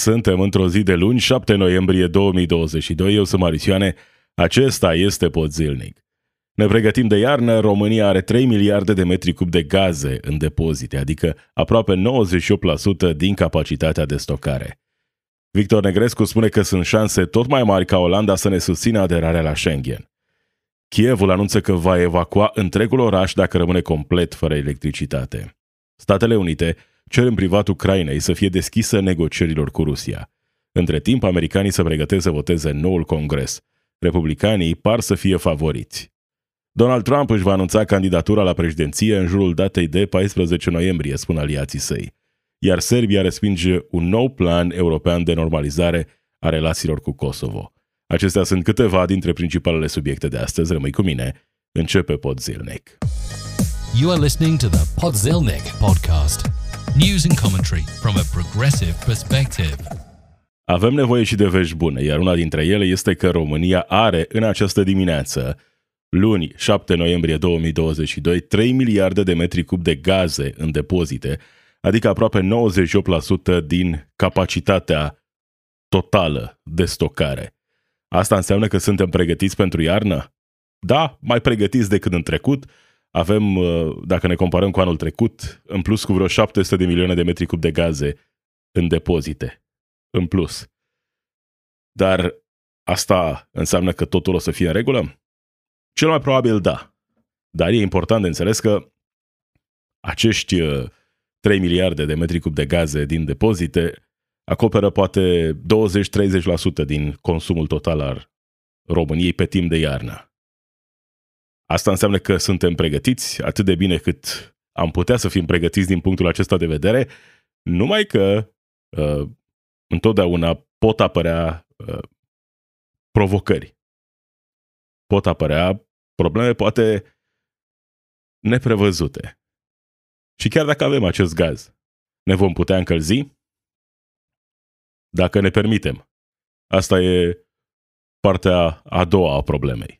Suntem într-o zi de luni, 7 noiembrie 2022. Eu sunt Marisioane. Acesta este pod zilnic. Ne pregătim de iarnă, România are 3 miliarde de metri cub de gaze în depozite, adică aproape 98% din capacitatea de stocare. Victor Negrescu spune că sunt șanse tot mai mari ca Olanda să ne susțină aderarea la Schengen. Kievul anunță că va evacua întregul oraș dacă rămâne complet fără electricitate. Statele Unite cer în privat Ucrainei să fie deschisă negocierilor cu Rusia. Între timp, americanii se pregătesc să voteze noul congres. Republicanii par să fie favoriți. Donald Trump își va anunța candidatura la președinție în jurul datei de 14 noiembrie, spun aliații săi. Iar Serbia respinge un nou plan european de normalizare a relațiilor cu Kosovo. Acestea sunt câteva dintre principalele subiecte de astăzi. Rămâi cu mine. Începe Podzilnic. You are listening to the Podzilnic podcast. News and commentary from a progressive perspective. Avem nevoie și de vești bune, iar una dintre ele este că România are în această dimineață, luni 7 noiembrie 2022, 3 miliarde de metri cub de gaze în depozite, adică aproape 98% din capacitatea totală de stocare. Asta înseamnă că suntem pregătiți pentru iarnă? Da, mai pregătiți decât în trecut. Avem, uh, dacă ne comparăm cu anul trecut, în plus cu vreo 700 de milioane de metri cub de gaze în depozite. În plus. Dar asta înseamnă că totul o să fie în regulă? Cel mai probabil da. Dar e important de înțeles că acești 3 uh, miliarde de metri cub de gaze din depozite acoperă poate 20-30% din consumul total al României pe timp de iarnă. Asta înseamnă că suntem pregătiți atât de bine cât am putea să fim pregătiți din punctul acesta de vedere, numai că uh, întotdeauna pot apărea uh, provocări. Pot apărea probleme poate neprevăzute. Și chiar dacă avem acest gaz, ne vom putea încălzi? dacă ne permitem. Asta e partea a doua a problemei.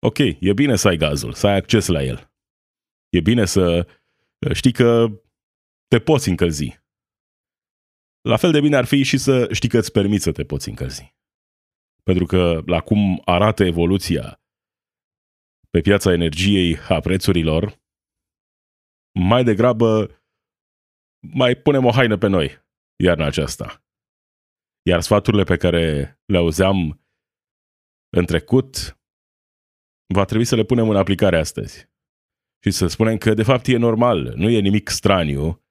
Ok, e bine să ai gazul, să ai acces la el. E bine să știi că te poți încălzi. La fel de bine ar fi și să știi că îți permiți să te poți încălzi. Pentru că la cum arată evoluția pe piața energiei a prețurilor, mai degrabă mai punem o haină pe noi iarna aceasta. Iar sfaturile pe care le auzeam în trecut, va trebui să le punem în aplicare astăzi. Și să spunem că, de fapt, e normal, nu e nimic straniu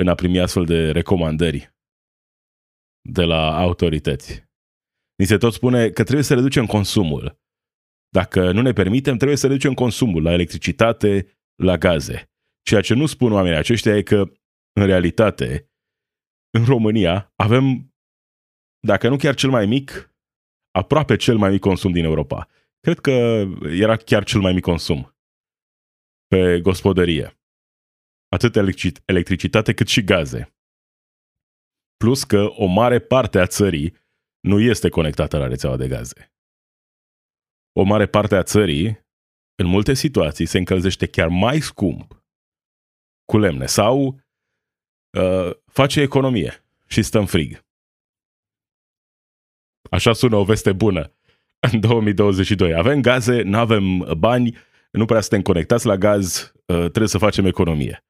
în a primi astfel de recomandări de la autorități. Ni se tot spune că trebuie să reducem consumul. Dacă nu ne permitem, trebuie să reducem consumul la electricitate, la gaze. Ceea ce nu spun oamenii aceștia e că, în realitate, în România avem dacă nu chiar cel mai mic, aproape cel mai mic consum din Europa. Cred că era chiar cel mai mic consum pe gospodărie. Atât electricitate cât și gaze. Plus că o mare parte a țării nu este conectată la rețeaua de gaze. O mare parte a țării, în multe situații, se încălzește chiar mai scump cu lemne sau uh, face economie și stă în frig. Așa sună o veste bună în 2022. Avem gaze, nu avem bani, nu prea suntem conectați la gaz, uh, trebuie să facem economie.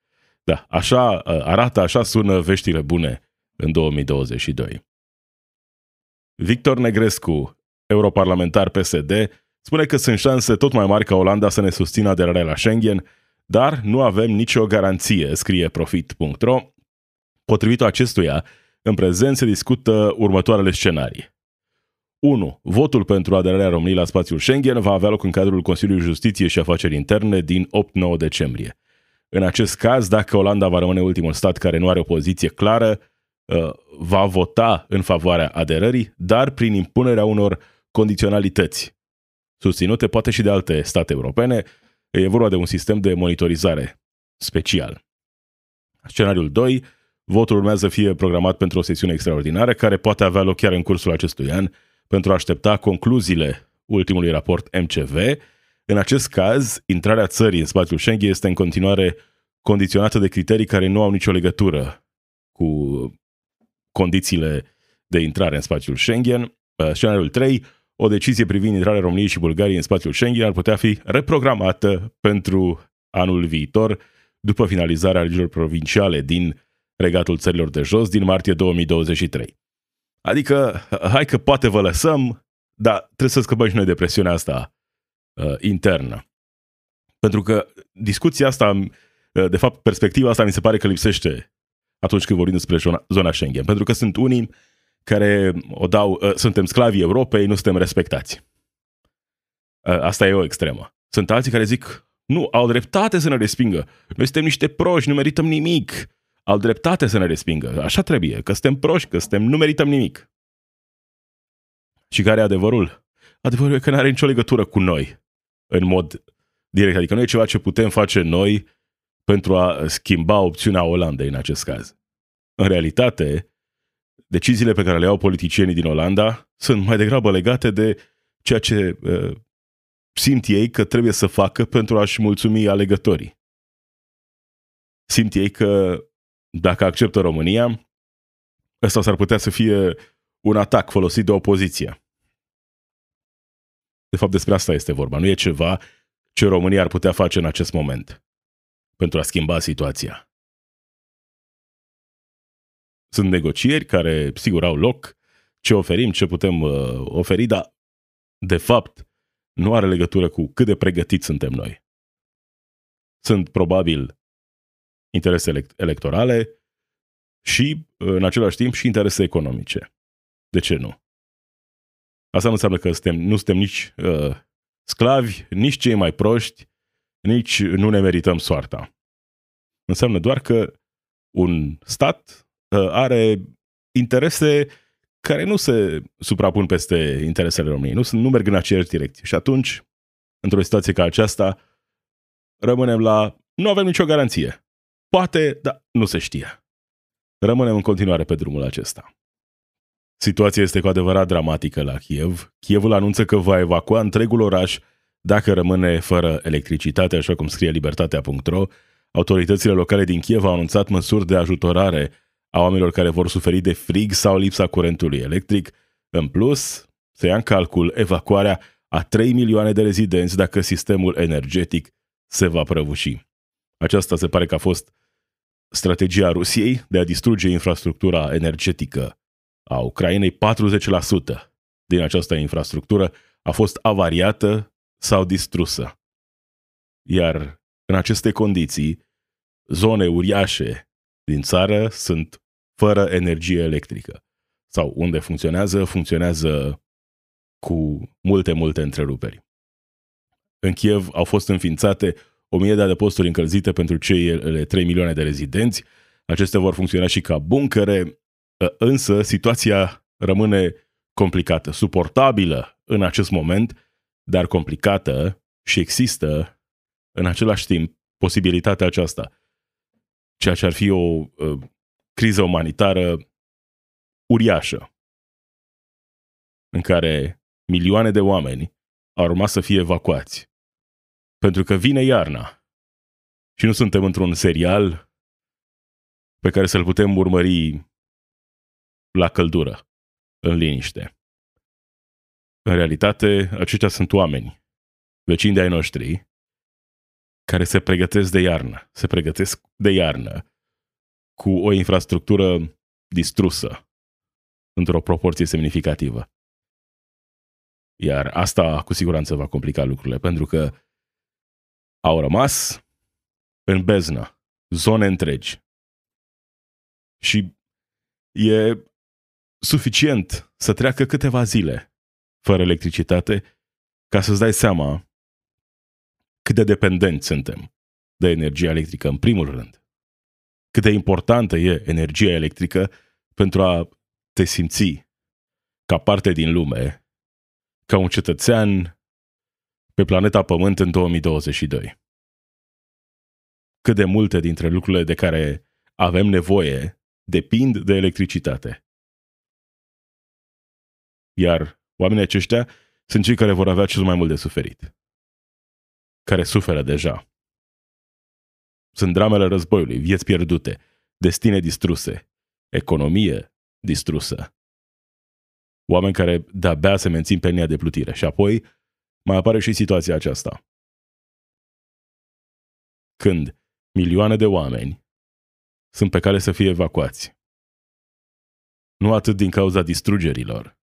Da, așa uh, arată, așa sună veștile bune în 2022. Victor Negrescu, europarlamentar PSD, spune că sunt șanse tot mai mari ca Olanda să ne susțină aderarea la Schengen, dar nu avem nicio garanție, scrie profit.ro. Potrivit acestuia, în prezent se discută următoarele scenarii. 1. Votul pentru aderarea României la spațiul Schengen va avea loc în cadrul Consiliului Justiție și Afaceri Interne din 8-9 decembrie. În acest caz, dacă Olanda va rămâne ultimul stat care nu are o poziție clară, uh, va vota în favoarea aderării, dar prin impunerea unor condiționalități, susținute poate și de alte state europene. E vorba de un sistem de monitorizare special. Scenariul 2. Votul urmează să fie programat pentru o sesiune extraordinară care poate avea loc chiar în cursul acestui an, pentru a aștepta concluziile ultimului raport MCV. În acest caz, intrarea țării în spațiul Schengen este în continuare condiționată de criterii care nu au nicio legătură cu condițiile de intrare în spațiul Schengen. Uh, scenariul 3, o decizie privind intrarea României și Bulgariei în spațiul Schengen ar putea fi reprogramată pentru anul viitor, după finalizarea alegerilor provinciale din regatul țărilor de jos din martie 2023. Adică, hai că poate vă lăsăm, dar trebuie să scăpăm și noi de presiunea asta uh, internă. Pentru că discuția asta, uh, de fapt, perspectiva asta mi se pare că lipsește atunci când vorbim despre zona, zona Schengen. Pentru că sunt unii care o dau, uh, suntem sclavii Europei, nu suntem respectați. Uh, asta e o extremă. Sunt alții care zic, nu, au dreptate să ne respingă. Noi suntem niște proști, nu merităm nimic. Au dreptate să ne respingă. Așa trebuie, că suntem proști, că suntem, nu merităm nimic. Și care e adevărul? Adevărul e că nu are nicio legătură cu noi, în mod direct. Adică nu e ceva ce putem face noi pentru a schimba opțiunea Olandei în acest caz. În realitate, deciziile pe care le au politicienii din Olanda sunt mai degrabă legate de ceea ce uh, simt ei că trebuie să facă pentru a-și mulțumi alegătorii. Simt ei că dacă acceptă România, ăsta s-ar putea să fie un atac folosit de opoziție. De fapt, despre asta este vorba. Nu e ceva ce România ar putea face în acest moment pentru a schimba situația. Sunt negocieri care, sigur, au loc, ce oferim, ce putem uh, oferi, dar, de fapt, nu are legătură cu cât de pregătiți suntem noi. Sunt probabil interese electorale și, în același timp, și interese economice. De ce nu? Asta nu înseamnă că suntem, nu suntem nici uh, sclavi, nici cei mai proști, nici nu ne merităm soarta. Înseamnă doar că un stat uh, are interese care nu se suprapun peste interesele României, nu, nu merg în aceeași direcție. Și atunci, într-o situație ca aceasta, rămânem la... Nu avem nicio garanție. Poate, dar nu se știe. Rămânem în continuare pe drumul acesta. Situația este cu adevărat dramatică la Kiev. Kievul anunță că va evacua întregul oraș dacă rămâne fără electricitate, așa cum scrie libertatea.ro. Autoritățile locale din Kiev au anunțat măsuri de ajutorare a oamenilor care vor suferi de frig sau lipsa curentului electric. În plus, se ia în calcul evacuarea a 3 milioane de rezidenți dacă sistemul energetic se va prăbuși. Aceasta se pare că a fost strategia Rusiei de a distruge infrastructura energetică a Ucrainei. 40% din această infrastructură a fost avariată sau distrusă. Iar în aceste condiții, zone uriașe din țară sunt fără energie electrică. Sau unde funcționează, funcționează cu multe, multe întreruperi. În Kiev au fost înființate o mie de adăposturi încălzite pentru cei 3 milioane de rezidenți. Acestea vor funcționa și ca buncăre, însă situația rămâne complicată, suportabilă în acest moment, dar complicată și există în același timp posibilitatea aceasta ceea ce ar fi o uh, criză umanitară uriașă, în care milioane de oameni au urmat să fie evacuați. Pentru că vine iarna și nu suntem într-un serial pe care să-l putem urmări la căldură, în liniște. În realitate, aceștia sunt oameni, vecini de ai noștri, care se pregătesc de iarnă, se pregătesc de iarnă cu o infrastructură distrusă într-o proporție semnificativă. Iar asta cu siguranță va complica lucrurile, pentru că au rămas în beznă zone întregi. Și e suficient să treacă câteva zile fără electricitate ca să-ți dai seama cât de dependenți suntem de energia electrică, în primul rând. Cât de importantă e energia electrică pentru a te simți ca parte din lume, ca un cetățean pe planeta Pământ în 2022. Cât de multe dintre lucrurile de care avem nevoie depind de electricitate. Iar oamenii aceștia sunt cei care vor avea cel mai mult de suferit care suferă deja. Sunt dramele războiului, vieți pierdute, destine distruse, economie distrusă. Oameni care de-abia se mențin pe linia de plutire. Și apoi mai apare și situația aceasta. Când milioane de oameni sunt pe cale să fie evacuați. Nu atât din cauza distrugerilor,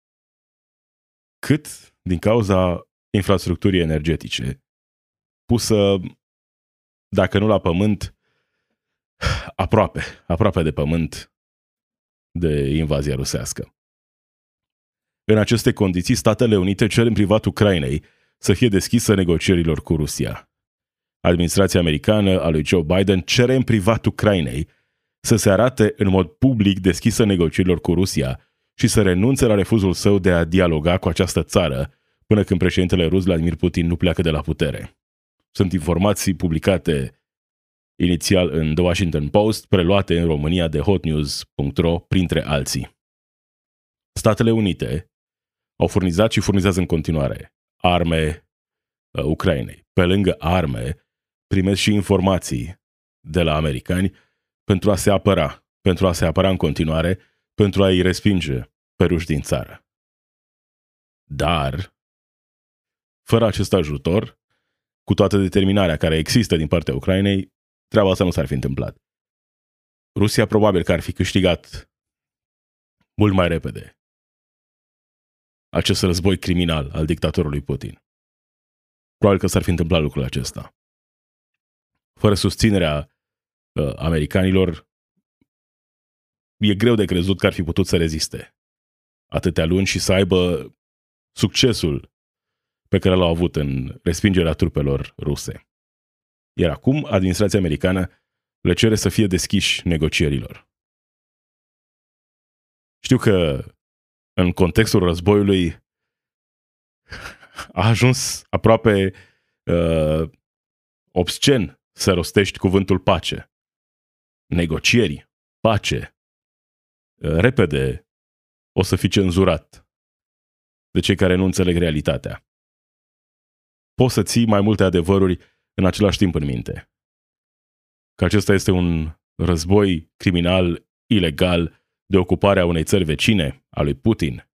cât din cauza infrastructurii energetice, pusă, dacă nu la pământ, aproape, aproape de pământ de invazia rusească. În aceste condiții, Statele Unite cer în privat Ucrainei să fie deschisă negocierilor cu Rusia. Administrația americană a lui Joe Biden cere în privat Ucrainei să se arate în mod public deschisă negocierilor cu Rusia și să renunțe la refuzul său de a dialoga cu această țară până când președintele rus Vladimir Putin nu pleacă de la putere. Sunt informații publicate inițial în The Washington Post, preluate în România de hotnews.ro, printre alții. Statele Unite au furnizat și furnizează în continuare arme uh, Ucrainei. Pe lângă arme, primesc și informații de la americani pentru a se apăra, pentru a se apăra în continuare, pentru a-i respinge pe ruși din țară. Dar, fără acest ajutor, cu toată determinarea care există din partea Ucrainei, treaba asta nu s-ar fi întâmplat. Rusia probabil că ar fi câștigat mult mai repede acest război criminal al dictatorului Putin. Probabil că s-ar fi întâmplat lucrul acesta. Fără susținerea uh, americanilor, e greu de crezut că ar fi putut să reziste atâtea luni și să aibă succesul pe care l-au avut în respingerea trupelor ruse. Iar acum, administrația americană le cere să fie deschiși negocierilor. Știu că în contextul războiului a ajuns aproape uh, obscen să rostești cuvântul pace. Negocieri, pace. Uh, repede o să fii cenzurat de cei care nu înțeleg realitatea. Poți să ții mai multe adevăruri în același timp în minte. Că acesta este un război criminal, ilegal, de ocupare a unei țări vecine, a lui Putin,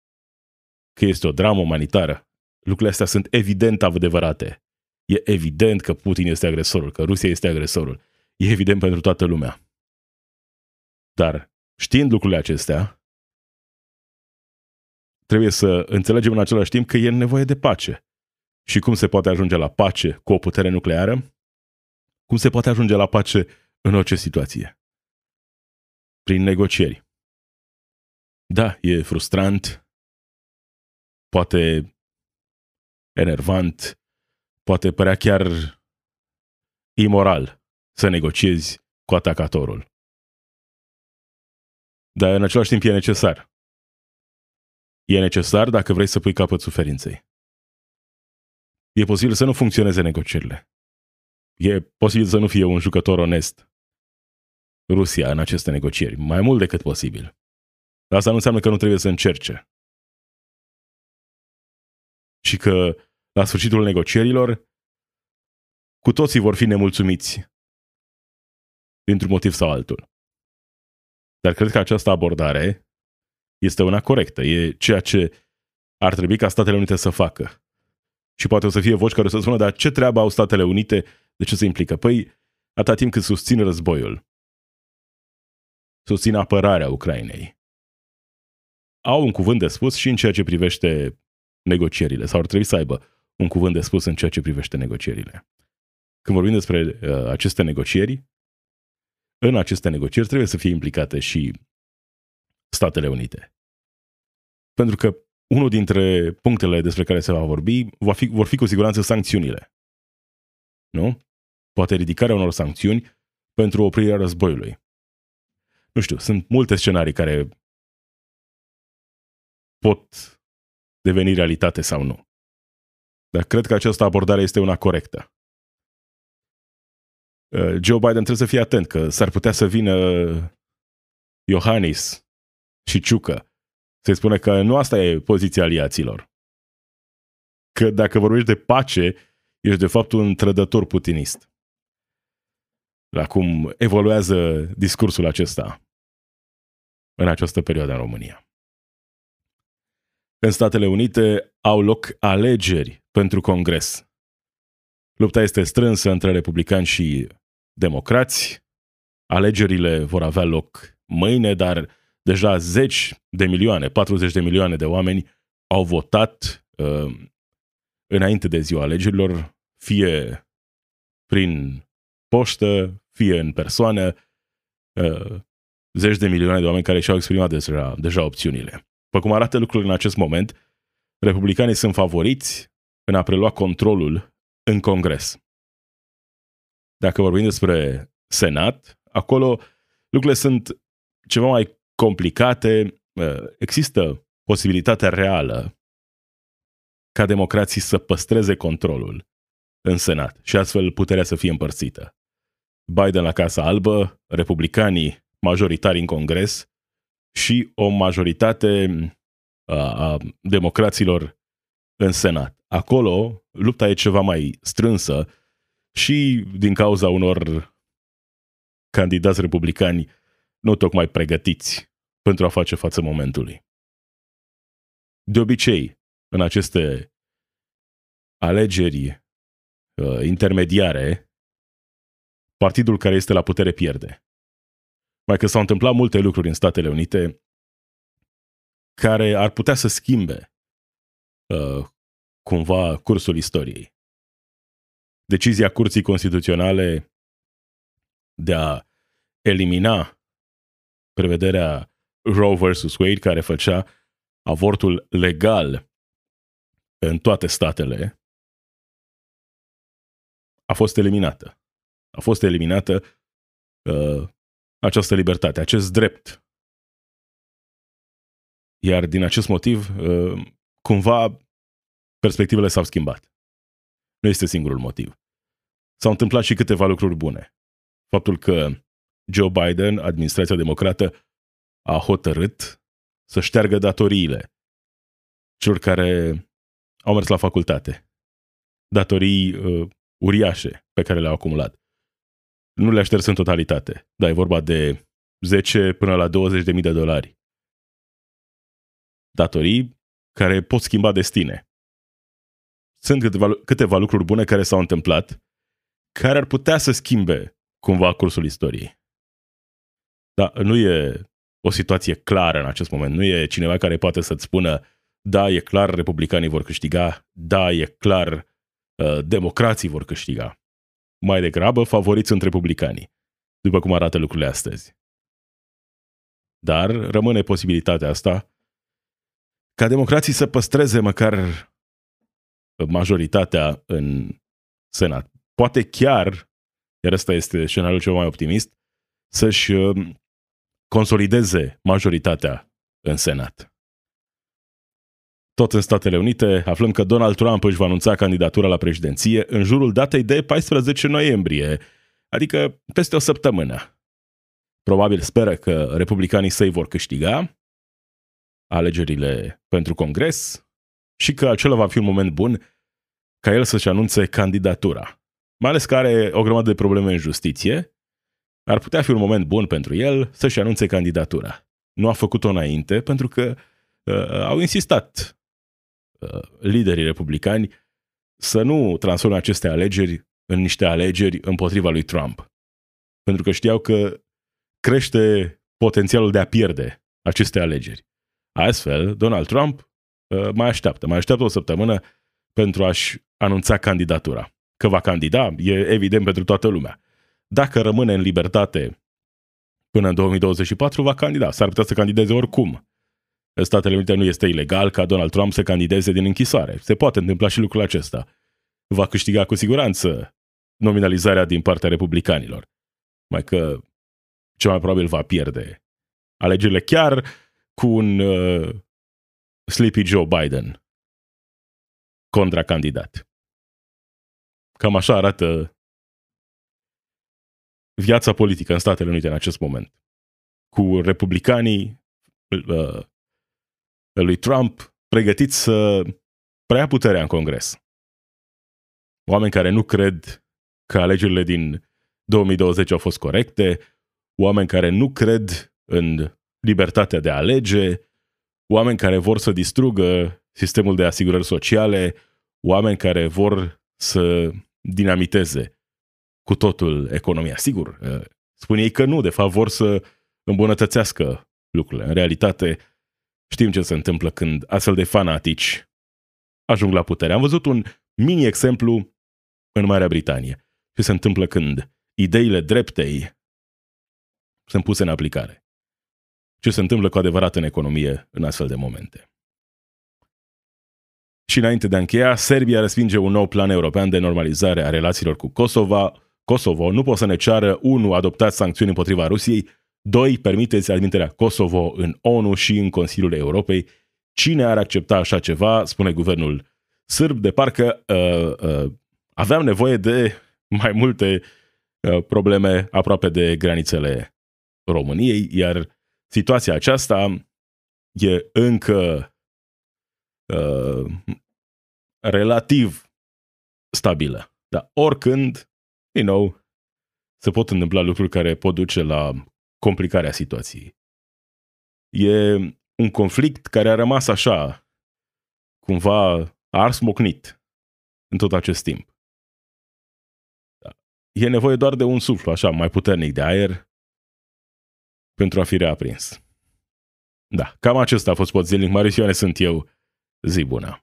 că este o dramă umanitară. Lucrurile astea sunt evident adevărate. E evident că Putin este agresorul, că Rusia este agresorul. E evident pentru toată lumea. Dar știind lucrurile acestea, trebuie să înțelegem în același timp că e nevoie de pace. Și cum se poate ajunge la pace cu o putere nucleară? Cum se poate ajunge la pace în orice situație? Prin negocieri. Da, e frustrant, poate enervant, poate părea chiar imoral să negociezi cu atacatorul. Dar în același timp e necesar. E necesar dacă vrei să pui capăt suferinței. E posibil să nu funcționeze negocierile. E posibil să nu fie un jucător onest Rusia în aceste negocieri, mai mult decât posibil. Dar asta nu înseamnă că nu trebuie să încerce. Și că la sfârșitul negocierilor cu toții vor fi nemulțumiți dintr-un motiv sau altul. Dar cred că această abordare este una corectă. E ceea ce ar trebui ca Statele Unite să facă. Și poate o să fie voci care o să spună, dar ce treabă au Statele Unite? De ce se implică? Păi, atâta timp cât susțin războiul, susțin apărarea Ucrainei, au un cuvânt de spus și în ceea ce privește negocierile, sau ar trebui să aibă un cuvânt de spus în ceea ce privește negocierile. Când vorbim despre uh, aceste negocieri, în aceste negocieri trebuie să fie implicate și Statele Unite. Pentru că unul dintre punctele despre care se va vorbi va fi, vor fi cu siguranță sancțiunile. Nu? Poate ridicarea unor sancțiuni pentru oprirea războiului. Nu știu, sunt multe scenarii care pot deveni realitate sau nu. Dar cred că această abordare este una corectă. Uh, Joe Biden trebuie să fie atent că s-ar putea să vină Iohannis și Ciucă să-i spune că nu asta e poziția aliaților. Că dacă vorbești de pace, ești de fapt un trădător putinist. La cum evoluează discursul acesta în această perioadă în România. În Statele Unite au loc alegeri pentru Congres. Lupta este strânsă între republicani și democrați. Alegerile vor avea loc mâine, dar deja zeci de milioane, 40 de milioane de oameni au votat uh, înainte de ziua alegerilor, fie prin poștă, fie în persoană, uh, zeci de milioane de oameni care și-au exprimat deja, deja opțiunile. După cum arată lucrurile în acest moment, republicanii sunt favoriți în a prelua controlul în Congres. Dacă vorbim despre Senat, acolo lucrurile sunt ceva mai complicate. Uh, există posibilitatea reală ca democrații să păstreze controlul în Senat și astfel puterea să fie împărțită. Biden la Casa Albă, republicanii majoritari în Congres și o majoritate a democraților în Senat. Acolo lupta e ceva mai strânsă și din cauza unor candidați republicani nu tocmai pregătiți pentru a face față momentului. De obicei, în aceste alegeri uh, intermediare, partidul care este la putere pierde. Mai că s-au întâmplat multe lucruri în Statele Unite care ar putea să schimbe uh, cumva cursul istoriei. Decizia Curții Constituționale de a elimina prevederea Roe vs. Wade, care făcea avortul legal în toate statele, a fost eliminată. A fost eliminată uh, această libertate, acest drept. Iar din acest motiv, uh, cumva, perspectivele s-au schimbat. Nu este singurul motiv. S-au întâmplat și câteva lucruri bune. Faptul că Joe Biden, administrația democrată, a hotărât să șteargă datoriile celor care au mers la facultate. Datorii uh, uriașe pe care le-au acumulat nu le-aș șters în totalitate, dar e vorba de 10 până la 20 de mii de dolari. Datorii care pot schimba destine. Sunt câteva, câteva lucruri bune care s-au întâmplat, care ar putea să schimbe cumva cursul istoriei. Dar nu e o situație clară în acest moment. Nu e cineva care poate să-ți spună da, e clar, republicanii vor câștiga, da, e clar, uh, democrații vor câștiga mai degrabă favoriți sunt republicanii, după cum arată lucrurile astăzi. Dar rămâne posibilitatea asta ca democrații să păstreze măcar majoritatea în Senat. Poate chiar, iar ăsta este scenariul cel mai optimist, să-și um, consolideze majoritatea în Senat. Tot în Statele Unite, aflăm că Donald Trump își va anunța candidatura la președinție în jurul datei de 14 noiembrie, adică peste o săptămână. Probabil speră că republicanii săi vor câștiga alegerile pentru Congres și că acela va fi un moment bun ca el să-și anunțe candidatura. Mai ales că are o grămadă de probleme în justiție, ar putea fi un moment bun pentru el să-și anunțe candidatura. Nu a făcut-o înainte pentru că uh, au insistat Uh, liderii republicani să nu transforme aceste alegeri în niște alegeri împotriva lui Trump. Pentru că știau că crește potențialul de a pierde aceste alegeri. Astfel, Donald Trump uh, mai așteaptă, mai așteaptă o săptămână pentru a-și anunța candidatura. Că va candida, e evident pentru toată lumea. Dacă rămâne în libertate până în 2024, va candida. S-ar putea să candideze oricum. Statele Unite nu este ilegal ca Donald Trump să candideze din închisoare. Se poate întâmpla și lucrul acesta. Va câștiga cu siguranță nominalizarea din partea republicanilor. Mai că cel mai probabil va pierde alegerile chiar cu un uh, Sleepy Joe Biden contracandidat. Cam așa arată viața politică în Statele Unite în acest moment. Cu republicanii uh, lui Trump pregătiți să preia puterea în Congres. Oameni care nu cred că alegerile din 2020 au fost corecte, oameni care nu cred în libertatea de a alege, oameni care vor să distrugă sistemul de asigurări sociale, oameni care vor să dinamiteze cu totul economia. Sigur, uh, spun ei că nu, de fapt vor să îmbunătățească lucrurile. În realitate, știm ce se întâmplă când astfel de fanatici ajung la putere. Am văzut un mini exemplu în Marea Britanie. Ce se întâmplă când ideile dreptei sunt puse în aplicare. Ce se întâmplă cu adevărat în economie în astfel de momente. Și înainte de a încheia, Serbia respinge un nou plan european de normalizare a relațiilor cu Kosovo. Kosovo nu poate să ne ceară, 1. adoptați sancțiuni împotriva Rusiei, 2. permiteți admiterea Kosovo în ONU și în Consiliul Europei. Cine ar accepta așa ceva, spune guvernul sârb, de parcă uh, uh, aveam nevoie de mai multe uh, probleme aproape de granițele României, iar situația aceasta e încă uh, relativ stabilă. Dar oricând, you know, se pot întâmpla lucruri care pot duce la complicarea situației. E un conflict care a rămas așa, cumva ars mocnit în tot acest timp. E nevoie doar de un suflu așa mai puternic de aer pentru a fi reaprins. Da, cam acesta a fost pot zilnic. Marius Ioane sunt eu. Zi bună!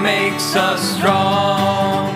makes us strong.